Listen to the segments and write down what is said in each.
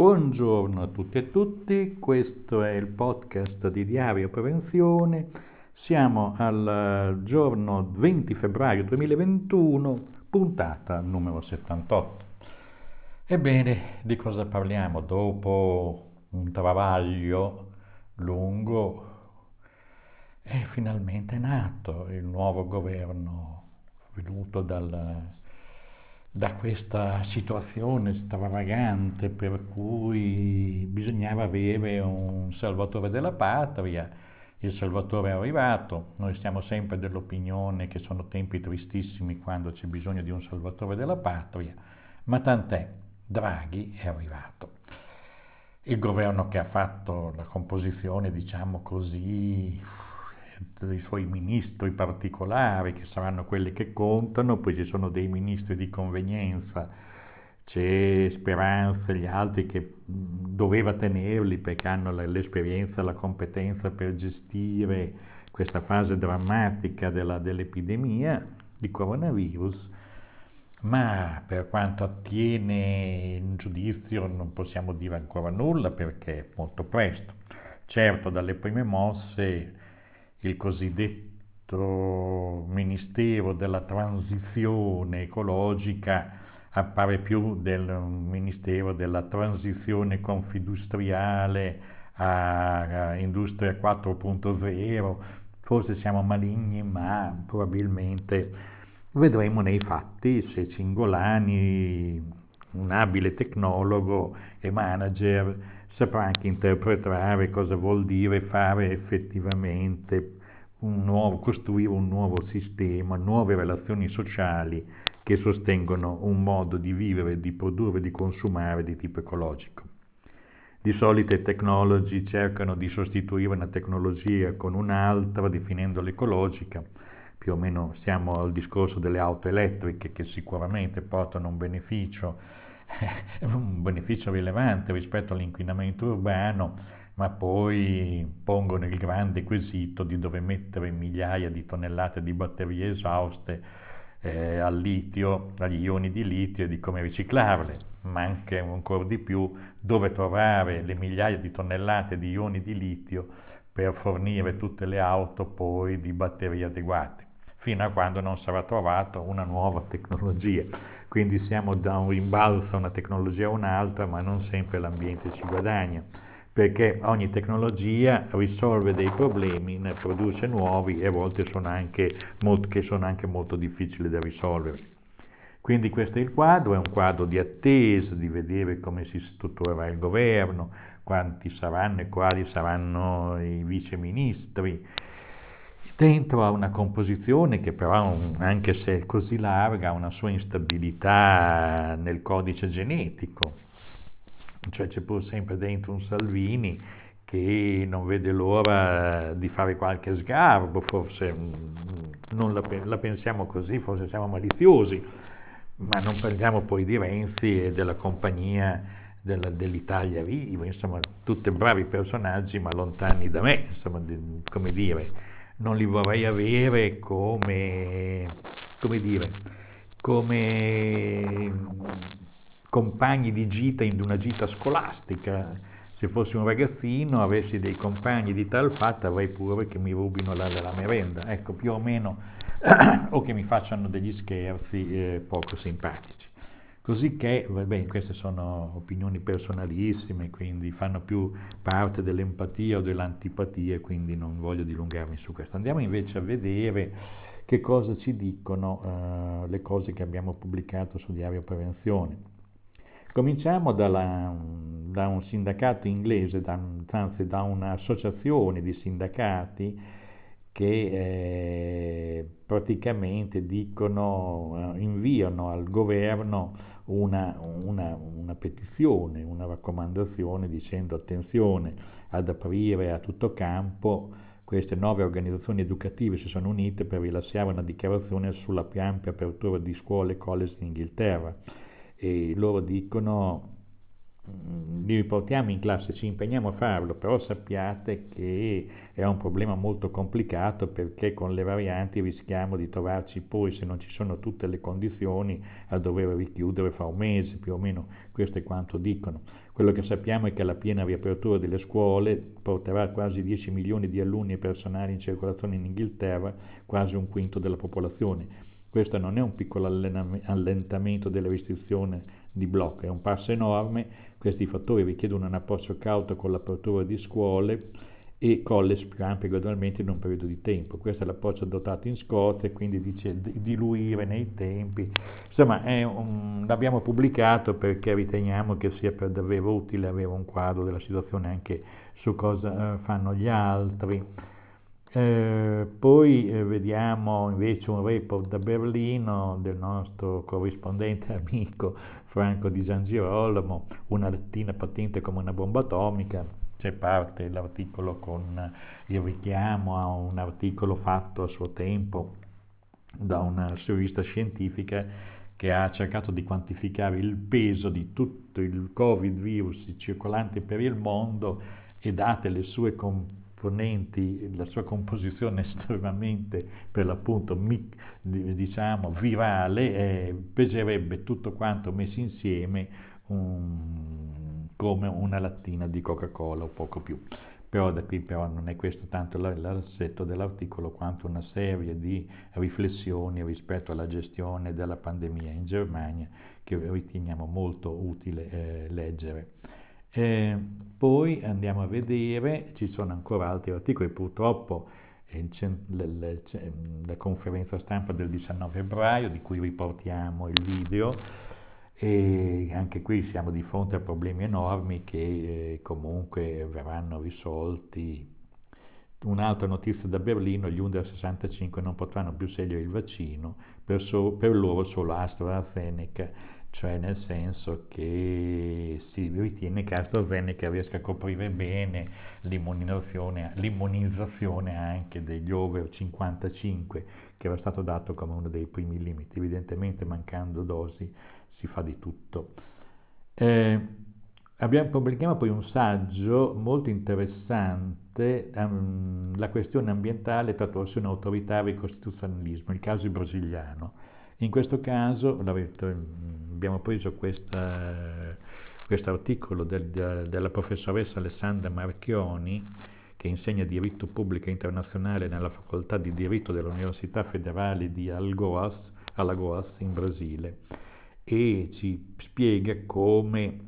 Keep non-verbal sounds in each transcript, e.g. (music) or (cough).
Buongiorno a tutti e a tutti, questo è il podcast di Diario Prevenzione. Siamo al giorno 20 febbraio 2021, puntata numero 78. Ebbene, di cosa parliamo? Dopo un travaglio lungo è finalmente nato il nuovo governo venuto dal da questa situazione stravagante per cui bisognava avere un salvatore della patria. Il salvatore è arrivato, noi siamo sempre dell'opinione che sono tempi tristissimi quando c'è bisogno di un salvatore della patria, ma tant'è, Draghi è arrivato. Il governo che ha fatto la composizione, diciamo così, dei suoi ministri particolari, che saranno quelli che contano, poi ci sono dei ministri di convenienza, c'è Speranza e gli altri che doveva tenerli perché hanno l'esperienza, la competenza per gestire questa fase drammatica della, dell'epidemia di coronavirus, ma per quanto attiene in giudizio non possiamo dire ancora nulla perché è molto presto. Certo, dalle prime mosse il cosiddetto Ministero della Transizione Ecologica appare più del Ministero della Transizione Confidustriale a Industria 4.0, forse siamo maligni, ma probabilmente vedremo nei fatti se Cingolani, un abile tecnologo e manager, saprà anche interpretare cosa vuol dire fare effettivamente un nuovo, costruire un nuovo sistema, nuove relazioni sociali che sostengono un modo di vivere, di produrre, di consumare di tipo ecologico. Di solito i tecnologi cercano di sostituire una tecnologia con un'altra, definendola ecologica. Più o meno siamo al discorso delle auto elettriche che sicuramente portano un beneficio è (laughs) un beneficio rilevante rispetto all'inquinamento urbano, ma poi pongono il grande quesito di dover mettere migliaia di tonnellate di batterie esauste eh, al litio, agli ioni di litio e di come riciclarle, ma anche ancora di più dove trovare le migliaia di tonnellate di ioni di litio per fornire tutte le auto poi di batterie adeguate, fino a quando non sarà trovata una nuova tecnologia quindi siamo da un rimbalzo a una tecnologia a un'altra, ma non sempre l'ambiente ci guadagna, perché ogni tecnologia risolve dei problemi, ne produce nuovi e a volte sono anche molto, che sono anche molto difficili da risolvere. Quindi questo è il quadro, è un quadro di attesa, di vedere come si strutturerà il governo, quanti saranno e quali saranno i viceministri, dentro a una composizione che però, anche se è così larga, ha una sua instabilità nel codice genetico. Cioè c'è pur sempre dentro un Salvini che non vede l'ora di fare qualche sgarbo, forse mm, non la, la pensiamo così, forse siamo maliziosi, ma non parliamo poi di Renzi e della compagnia della, dell'Italia viva, insomma, tutti bravi personaggi ma lontani da me, insomma, di, come dire non li vorrei avere come, come dire, come compagni di gita in una gita scolastica. Se fossi un ragazzino, avessi dei compagni di tal fatta, avrei pure che mi rubino la, la merenda, ecco, più o meno, (clears throat) o che mi facciano degli scherzi eh, poco simpatici. Così che, vabbè, queste sono opinioni personalissime, quindi fanno più parte dell'empatia o dell'antipatia, quindi non voglio dilungarmi su questo. Andiamo invece a vedere che cosa ci dicono uh, le cose che abbiamo pubblicato su Diario Prevenzione. Cominciamo dalla, da un sindacato inglese, da, anzi da un'associazione di sindacati che eh, praticamente dicono, eh, inviano al governo una, una, una, petizione, una raccomandazione dicendo attenzione ad aprire a tutto campo, queste nove organizzazioni educative si sono unite per rilasciare una dichiarazione sulla più ampia apertura di scuole e college in Inghilterra e loro dicono li riportiamo in classe, ci impegniamo a farlo, però sappiate che è un problema molto complicato perché con le varianti rischiamo di trovarci poi, se non ci sono tutte le condizioni, a dover richiudere fra un mese, più o meno questo è quanto dicono. Quello che sappiamo è che la piena riapertura delle scuole porterà quasi 10 milioni di alunni e personali in circolazione in Inghilterra, quasi un quinto della popolazione. Questo non è un piccolo allentamento delle restrizioni di blocco, è un passo enorme questi fattori richiedono un approccio cauto con l'apertura di scuole e college più ampie gradualmente in un periodo di tempo. Questo è l'approccio adottato in Scozia, quindi dice diluire nei tempi. Insomma, un, l'abbiamo pubblicato perché riteniamo che sia per davvero utile avere un quadro della situazione anche su cosa eh, fanno gli altri. Eh, poi eh, vediamo invece un report da Berlino del nostro corrispondente (laughs) amico Franco di San Girolamo, una lettina patente come una bomba atomica, c'è parte l'articolo con il richiamo a un articolo fatto a suo tempo da una rivista scientifica che ha cercato di quantificare il peso di tutto il Covid virus circolante per il mondo e date le sue componenti, la sua composizione (laughs) estremamente per l'appunto diciamo virale, eh, peserebbe tutto quanto messo insieme un, come una lattina di Coca-Cola o poco più. Però da qui però non è questo tanto l'assetto dell'articolo quanto una serie di riflessioni rispetto alla gestione della pandemia in Germania che riteniamo molto utile eh, leggere. Eh, poi andiamo a vedere, ci sono ancora altri articoli, purtroppo la conferenza stampa del 19 febbraio di cui riportiamo il video e anche qui siamo di fronte a problemi enormi che eh, comunque verranno risolti. Un'altra notizia da Berlino, gli under 65 non potranno più scegliere il vaccino, per, so, per loro solo AstraZeneca cioè nel senso che si ritiene che AstraZeneca riesca a coprire bene l'immunizzazione, l'immunizzazione anche degli over 55, che era stato dato come uno dei primi limiti. Evidentemente mancando dosi si fa di tutto. Eh, abbiamo, pubblichiamo poi un saggio molto interessante, um, la questione ambientale tra attuazione autoritaria e costituzionalismo, il caso brasiliano. In questo caso, abbiamo preso questo articolo del, della professoressa Alessandra Marchioni, che insegna diritto pubblico internazionale nella facoltà di diritto dell'Università Federale di Alagoas, Alagoas in Brasile, e ci spiega come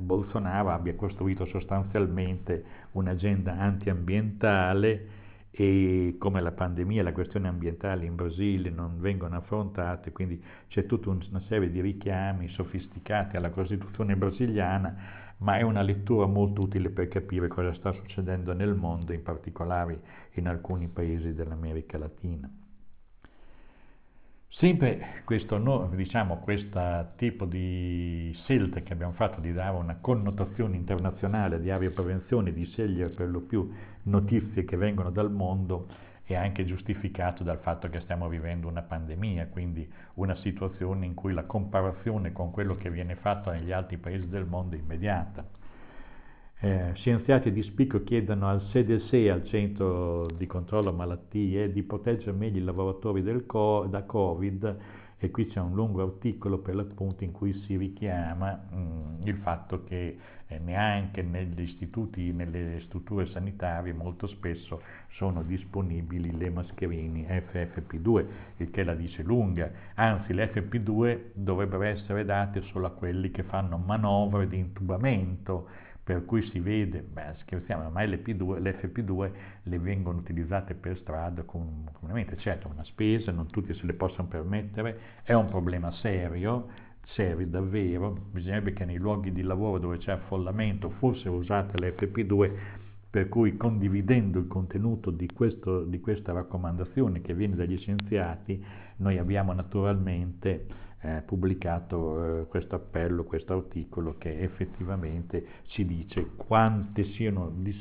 Bolsonaro abbia costruito sostanzialmente un'agenda antiambientale e come la pandemia e la questione ambientale in Brasile non vengono affrontate, quindi c'è tutta una serie di richiami sofisticati alla Costituzione brasiliana, ma è una lettura molto utile per capire cosa sta succedendo nel mondo, in particolare in alcuni paesi dell'America Latina. Sempre questo, diciamo, questo tipo di scelta che abbiamo fatto di dare una connotazione internazionale di avioprevenzione, di scegliere per lo più notizie che vengono dal mondo, è anche giustificato dal fatto che stiamo vivendo una pandemia, quindi una situazione in cui la comparazione con quello che viene fatto negli altri paesi del mondo è immediata. Eh, scienziati di spicco chiedono al CDC, al Centro di Controllo Malattie, di proteggere meglio i lavoratori co- da Covid e qui c'è un lungo articolo per l'appunto in cui si richiama mh, mm, il fatto che eh, neanche negli istituti, nelle strutture sanitarie molto spesso sono disponibili le mascherine FFP2, il che la dice lunga, anzi le FFP2 dovrebbero essere date solo a quelli che fanno manovre di intubamento, per cui si vede, beh scherziamo, ormai le, P2, le FP2 le vengono utilizzate per strada comunemente, certo una spesa, non tutti se le possono permettere, è un problema serio, serio davvero, bisognerebbe che nei luoghi di lavoro dove c'è affollamento fossero usate le FP2, per cui condividendo il contenuto di, questo, di questa raccomandazione che viene dagli scienziati, noi abbiamo naturalmente eh, pubblicato eh, questo appello, questo articolo che effettivamente ci dice quante, siano, dis,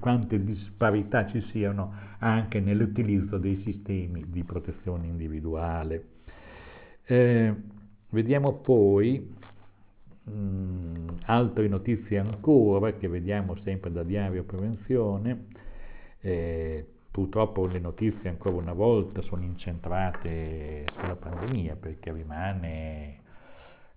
quante disparità ci siano anche nell'utilizzo dei sistemi di protezione individuale. Eh, vediamo poi mh, mm, altre notizie ancora che vediamo sempre da Diario Prevenzione. Eh, purtroppo le notizie ancora una volta sono incentrate sulla pandemia perché rimane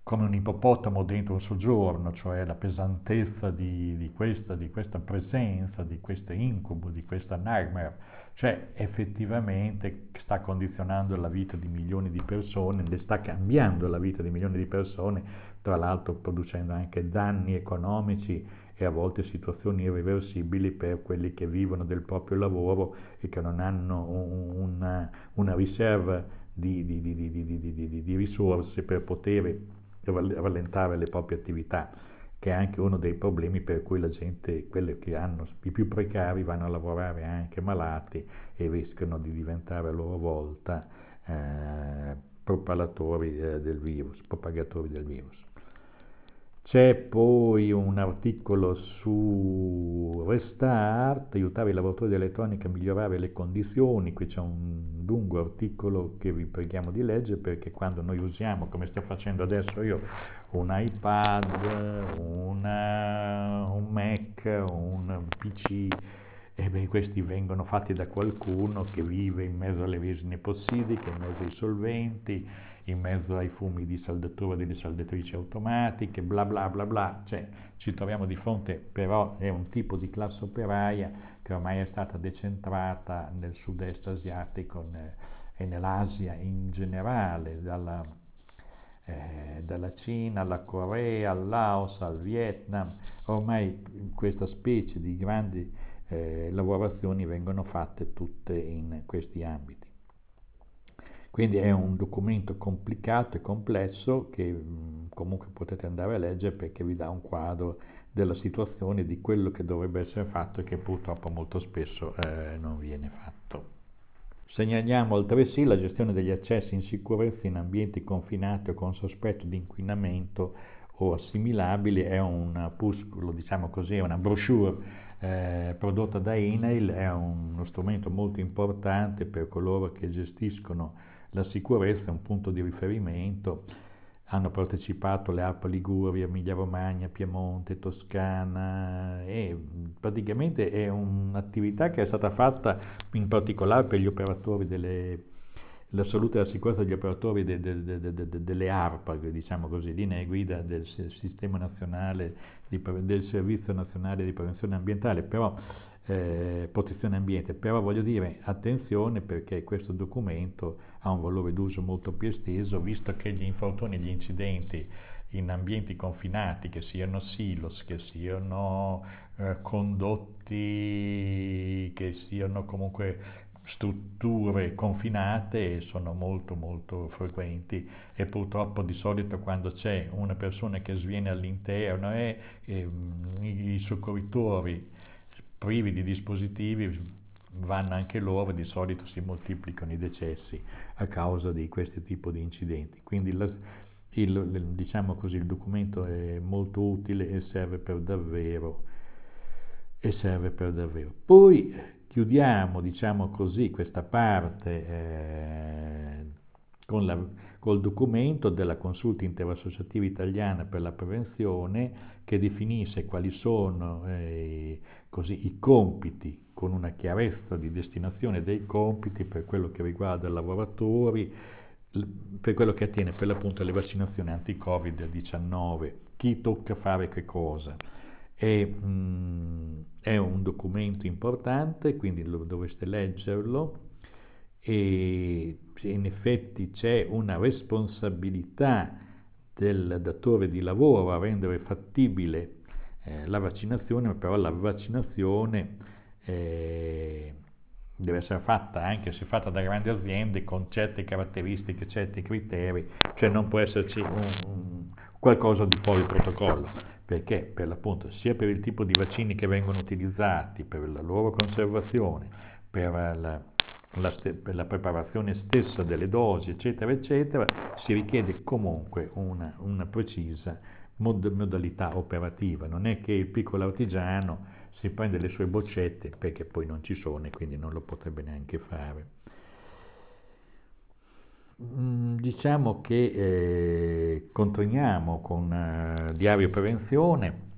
come un ippopotamo dentro un soggiorno, cioè la pesantezza di, di, questa, di questa, presenza, di questo incubo, di questa nightmare, cioè effettivamente sta condizionando la vita di milioni di persone, le sta cambiando la vita di milioni di persone, tra l'altro producendo anche danni economici e a volte situazioni irreversibili per quelli che vivono del proprio lavoro e che non hanno una, una riserva di, di, di, di risorse per poter rallentare le proprie attività, che è anche uno dei problemi per cui la gente, quelli che hanno i più precari, vanno a lavorare anche malati e rischiano di diventare a loro volta eh, propagatori eh, del virus, propagatori del virus. C'è poi un articolo su Restart, aiutare i lavoratori dell'elettronica a migliorare le condizioni, qui c'è un lungo articolo che vi preghiamo di leggere perché quando noi usiamo, come sto facendo adesso io, un iPad, una, un Mac, un PC, e beh, questi vengono fatti da qualcuno che vive in mezzo alle resine possidiche, in mezzo ai solventi, in mezzo ai fumi di saldatura delle saldatrici automatiche, bla bla bla bla, cioè ci troviamo di fronte però è un tipo di classe operaia che ormai è stata decentrata nel sud-est asiatico e nell'Asia in generale, dalla, eh, dalla Cina alla Corea, al Laos, al Vietnam, ormai questa specie di grandi eh, lavorazioni vengono fatte tutte in questi ambiti. Quindi è un documento complicato e complesso che mh, comunque potete andare a leggere perché vi dà un quadro della situazione, di quello che dovrebbe essere fatto e che purtroppo molto spesso eh, non viene fatto. Segnaliamo altresì la gestione degli accessi in sicurezza in ambienti confinati o con sospetto di inquinamento o assimilabili, è un opuscolo, diciamo così, una brochure eh, prodotta da Enail, è uno strumento molto importante per coloro che gestiscono la sicurezza è un punto di riferimento. Hanno partecipato le ARPA Liguria, Emilia Romagna, Piemonte, Toscana e praticamente è un'attività che è stata fatta in particolare per gli operatori delle la salute e la sicurezza degli operatori de, de, de, delle ARPA, diciamo così, linee guida del sistema nazionale, di, del Servizio Nazionale di Prevenzione Ambientale, però eh, protezione ambiente, però voglio dire attenzione perché questo documento ha un valore d'uso molto più esteso, visto che gli infortuni e gli incidenti in ambienti confinati, che siano silos, che siano eh, condotti, che siano comunque strutture confinate sono molto molto frequenti e purtroppo di solito quando c'è una persona che sviene all'interno e, e i soccorritori privi di dispositivi vanno anche loro, di solito si moltiplicano i decessi a causa di questo tipo di incidenti. Quindi la, il, diciamo così, il documento è molto utile e serve per davvero. E serve per davvero. Poi chiudiamo, diciamo così, questa parte eh, con la, col documento della Consulta Interassociativa Italiana per la Prevenzione che definisce quali sono eh, così, i compiti con una chiarezza di destinazione dei compiti per quello che riguarda i lavoratori, per quello che attiene per l'appunto alle vaccinazioni anti-Covid-19, chi tocca fare che cosa. E, mh, è un documento importante, quindi lo, dovreste leggerlo. E in effetti c'è una responsabilità del datore di lavoro a rendere fattibile eh, la vaccinazione, però la vaccinazione eh, deve essere fatta, anche se fatta da grandi aziende, con certe caratteristiche, certi criteri, cioè non può esserci un, un, qualcosa di fuori protocollo, perché per l'appunto sia per il tipo di vaccini che vengono utilizzati, per la loro conservazione, per la, la, per la preparazione stessa delle dosi, eccetera, eccetera, si richiede comunque una, una precisa mod- modalità operativa. Non è che il piccolo artigiano si prende le sue boccette perché poi non ci sono e quindi non lo potrebbe neanche fare. Mm, diciamo che eh, continuiamo con eh, Diario Prevenzione.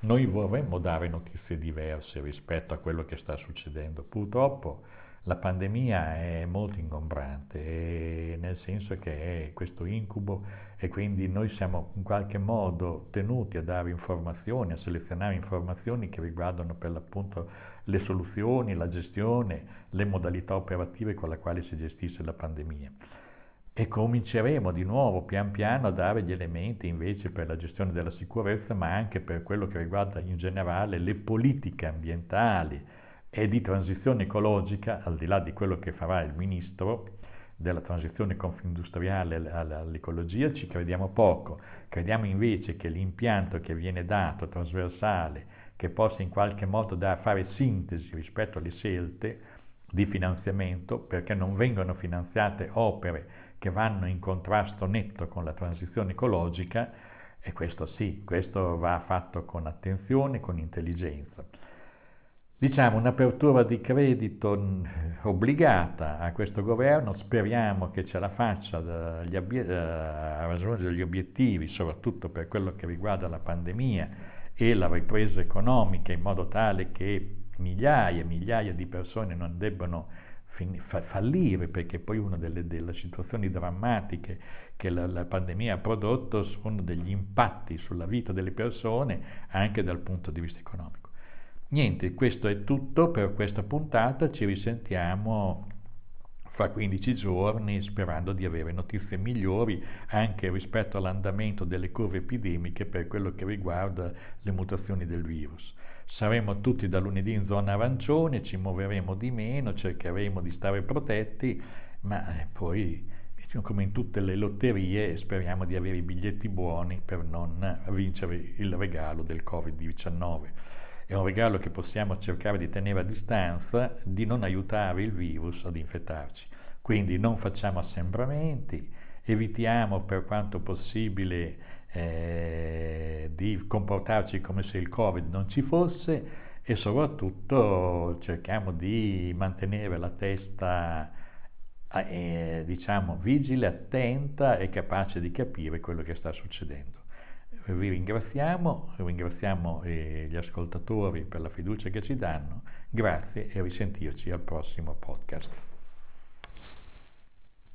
Noi vorremmo dare notizie diverse rispetto a quello che sta succedendo. Purtroppo la pandemia è molto ingombrante, nel senso che è questo incubo e quindi noi siamo in qualche modo tenuti a dare informazioni, a selezionare informazioni che riguardano per l'appunto le soluzioni, la gestione, le modalità operative con le quali si gestisce la pandemia. E cominceremo di nuovo pian piano a dare gli elementi invece per la gestione della sicurezza, ma anche per quello che riguarda in generale le politiche ambientali, e di transizione ecologica, al di là di quello che farà il ministro della transizione industriale all'ecologia, ci crediamo poco. Crediamo invece che l'impianto che viene dato, trasversale, che possa in qualche modo fare sintesi rispetto alle scelte di finanziamento, perché non vengono finanziate opere che vanno in contrasto netto con la transizione ecologica, e questo sì, questo va fatto con attenzione, con intelligenza. Diciamo, un'apertura di credito mm, obbligata a questo governo, speriamo che ce la faccia eh, a raggiungere gli obiettivi, soprattutto per quello che riguarda la pandemia e la ripresa economica, in modo tale che migliaia e migliaia di persone non debbano fallire, perché poi una delle, delle situazioni drammatiche che la, la, pandemia ha prodotto sono degli impatti sulla vita delle persone anche dal punto di vista economico. Niente, questo è tutto per questa puntata, ci risentiamo fra 15 giorni sperando di avere notizie migliori anche rispetto all'andamento delle curve epidemiche per quello che riguarda le mutazioni del virus. Saremo tutti da lunedì in zona arancione, ci muoveremo di meno, cercheremo di stare protetti, ma eh, poi come in tutte le lotterie speriamo di avere i biglietti buoni per non vincere il regalo del Covid-19 è un regalo che possiamo cercare di tenere a distanza, di non aiutare il virus ad infettarci. Quindi non facciamo assembramenti, evitiamo per quanto possibile eh, di comportarci come se il Covid non ci fosse e soprattutto cerchiamo di mantenere la testa eh, diciamo vigile, attenta e capace di capire quello che sta succedendo vi ringraziamo, ringraziamo eh, gli ascoltatori per la fiducia che ci danno, grazie e risentirci al prossimo podcast.